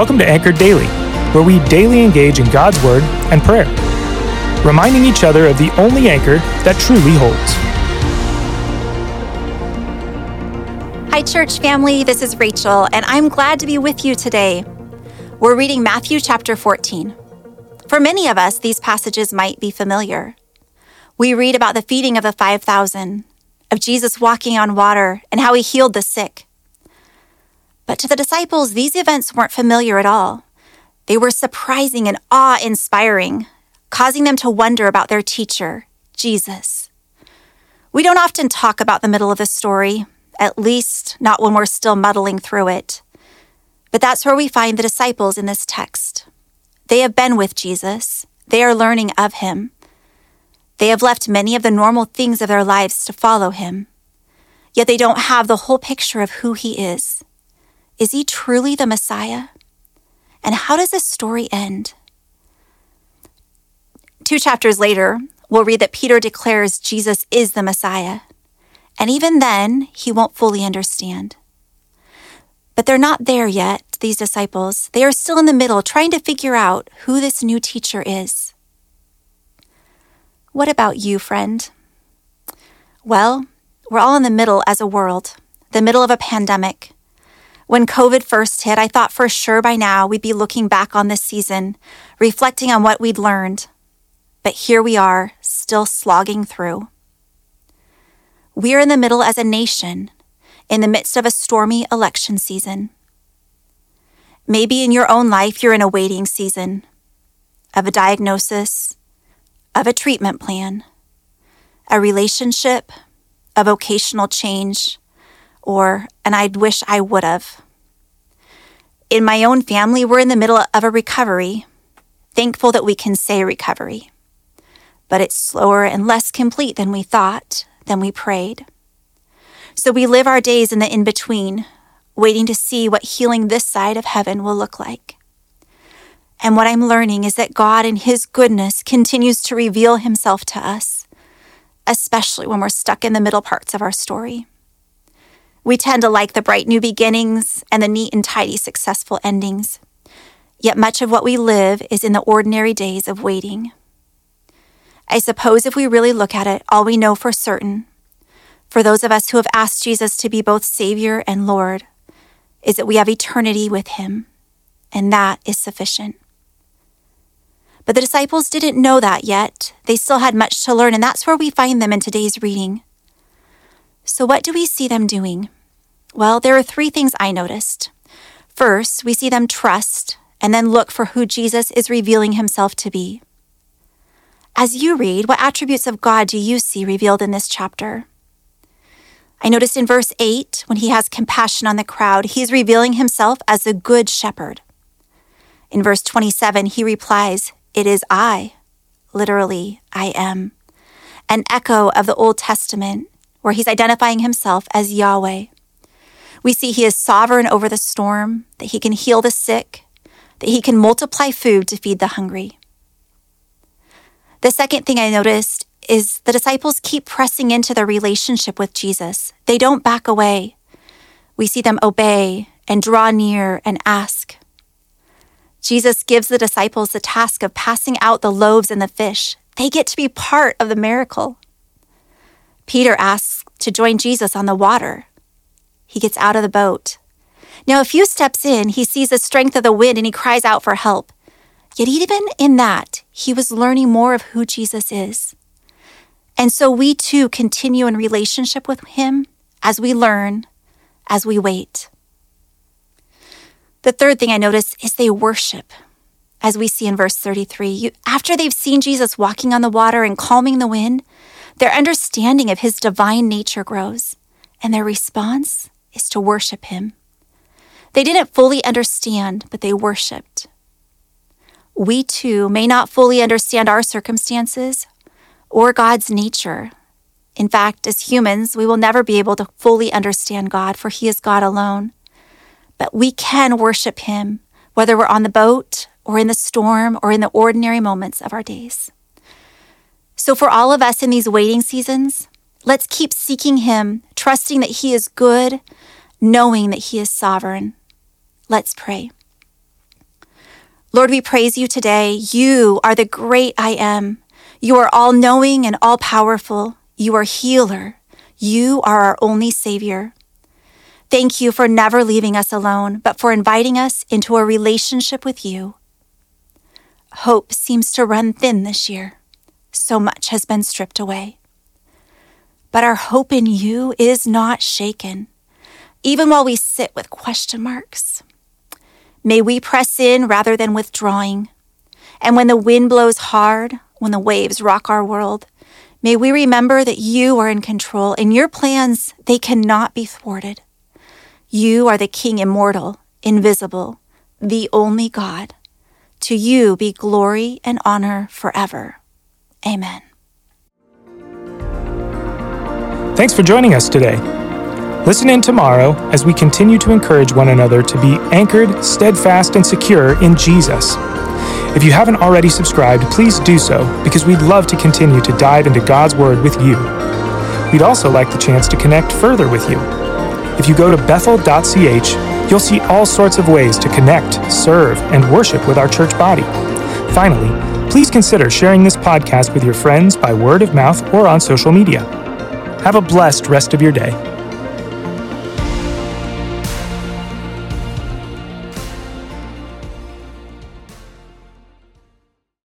Welcome to Anchored Daily, where we daily engage in God's Word and prayer, reminding each other of the only anchor that truly holds. Hi, church family. This is Rachel, and I'm glad to be with you today. We're reading Matthew chapter 14. For many of us, these passages might be familiar. We read about the feeding of the 5,000, of Jesus walking on water, and how he healed the sick. But to the disciples, these events weren't familiar at all. They were surprising and awe inspiring, causing them to wonder about their teacher, Jesus. We don't often talk about the middle of the story, at least not when we're still muddling through it. But that's where we find the disciples in this text. They have been with Jesus, they are learning of him. They have left many of the normal things of their lives to follow him. Yet they don't have the whole picture of who he is. Is he truly the Messiah? And how does this story end? Two chapters later, we'll read that Peter declares Jesus is the Messiah. And even then, he won't fully understand. But they're not there yet, these disciples. They are still in the middle, trying to figure out who this new teacher is. What about you, friend? Well, we're all in the middle as a world, the middle of a pandemic. When COVID first hit, I thought for sure by now we'd be looking back on this season, reflecting on what we'd learned. But here we are, still slogging through. We're in the middle as a nation, in the midst of a stormy election season. Maybe in your own life, you're in a waiting season of a diagnosis, of a treatment plan, a relationship, a vocational change, or and I'd wish I would have. In my own family, we're in the middle of a recovery. Thankful that we can say recovery. But it's slower and less complete than we thought, than we prayed. So we live our days in the in between, waiting to see what healing this side of heaven will look like. And what I'm learning is that God, in His goodness, continues to reveal Himself to us, especially when we're stuck in the middle parts of our story. We tend to like the bright new beginnings and the neat and tidy successful endings. Yet much of what we live is in the ordinary days of waiting. I suppose if we really look at it, all we know for certain, for those of us who have asked Jesus to be both Savior and Lord, is that we have eternity with Him, and that is sufficient. But the disciples didn't know that yet. They still had much to learn, and that's where we find them in today's reading. So, what do we see them doing? Well, there are three things I noticed. First, we see them trust and then look for who Jesus is revealing himself to be. As you read, what attributes of God do you see revealed in this chapter? I noticed in verse 8, when he has compassion on the crowd, he is revealing himself as a good shepherd. In verse 27, he replies, It is I, literally, I am, an echo of the Old Testament where he's identifying himself as Yahweh. We see he is sovereign over the storm, that he can heal the sick, that he can multiply food to feed the hungry. The second thing I noticed is the disciples keep pressing into their relationship with Jesus. They don't back away. We see them obey and draw near and ask. Jesus gives the disciples the task of passing out the loaves and the fish. They get to be part of the miracle. Peter asks to join Jesus on the water. He gets out of the boat. Now, a few steps in, he sees the strength of the wind and he cries out for help. Yet, even in that, he was learning more of who Jesus is. And so we too continue in relationship with him as we learn, as we wait. The third thing I notice is they worship, as we see in verse 33. You, after they've seen Jesus walking on the water and calming the wind, their understanding of his divine nature grows, and their response is to worship him. They didn't fully understand, but they worshiped. We too may not fully understand our circumstances or God's nature. In fact, as humans, we will never be able to fully understand God, for He is God alone. But we can worship Him, whether we're on the boat or in the storm or in the ordinary moments of our days. So, for all of us in these waiting seasons, let's keep seeking Him, trusting that He is good, knowing that He is sovereign. Let's pray. Lord, we praise you today. You are the great I am. You are all knowing and all powerful. You are healer. You are our only Savior. Thank you for never leaving us alone, but for inviting us into a relationship with you. Hope seems to run thin this year. So much has been stripped away. But our hope in you is not shaken, even while we sit with question marks. May we press in rather than withdrawing. And when the wind blows hard, when the waves rock our world, may we remember that you are in control and your plans, they cannot be thwarted. You are the King immortal, invisible, the only God. To you be glory and honor forever. Amen. Thanks for joining us today. Listen in tomorrow as we continue to encourage one another to be anchored, steadfast, and secure in Jesus. If you haven't already subscribed, please do so because we'd love to continue to dive into God's Word with you. We'd also like the chance to connect further with you. If you go to bethel.ch, you'll see all sorts of ways to connect, serve, and worship with our church body. Finally, please consider sharing this podcast with your friends by word of mouth or on social media. Have a blessed rest of your day.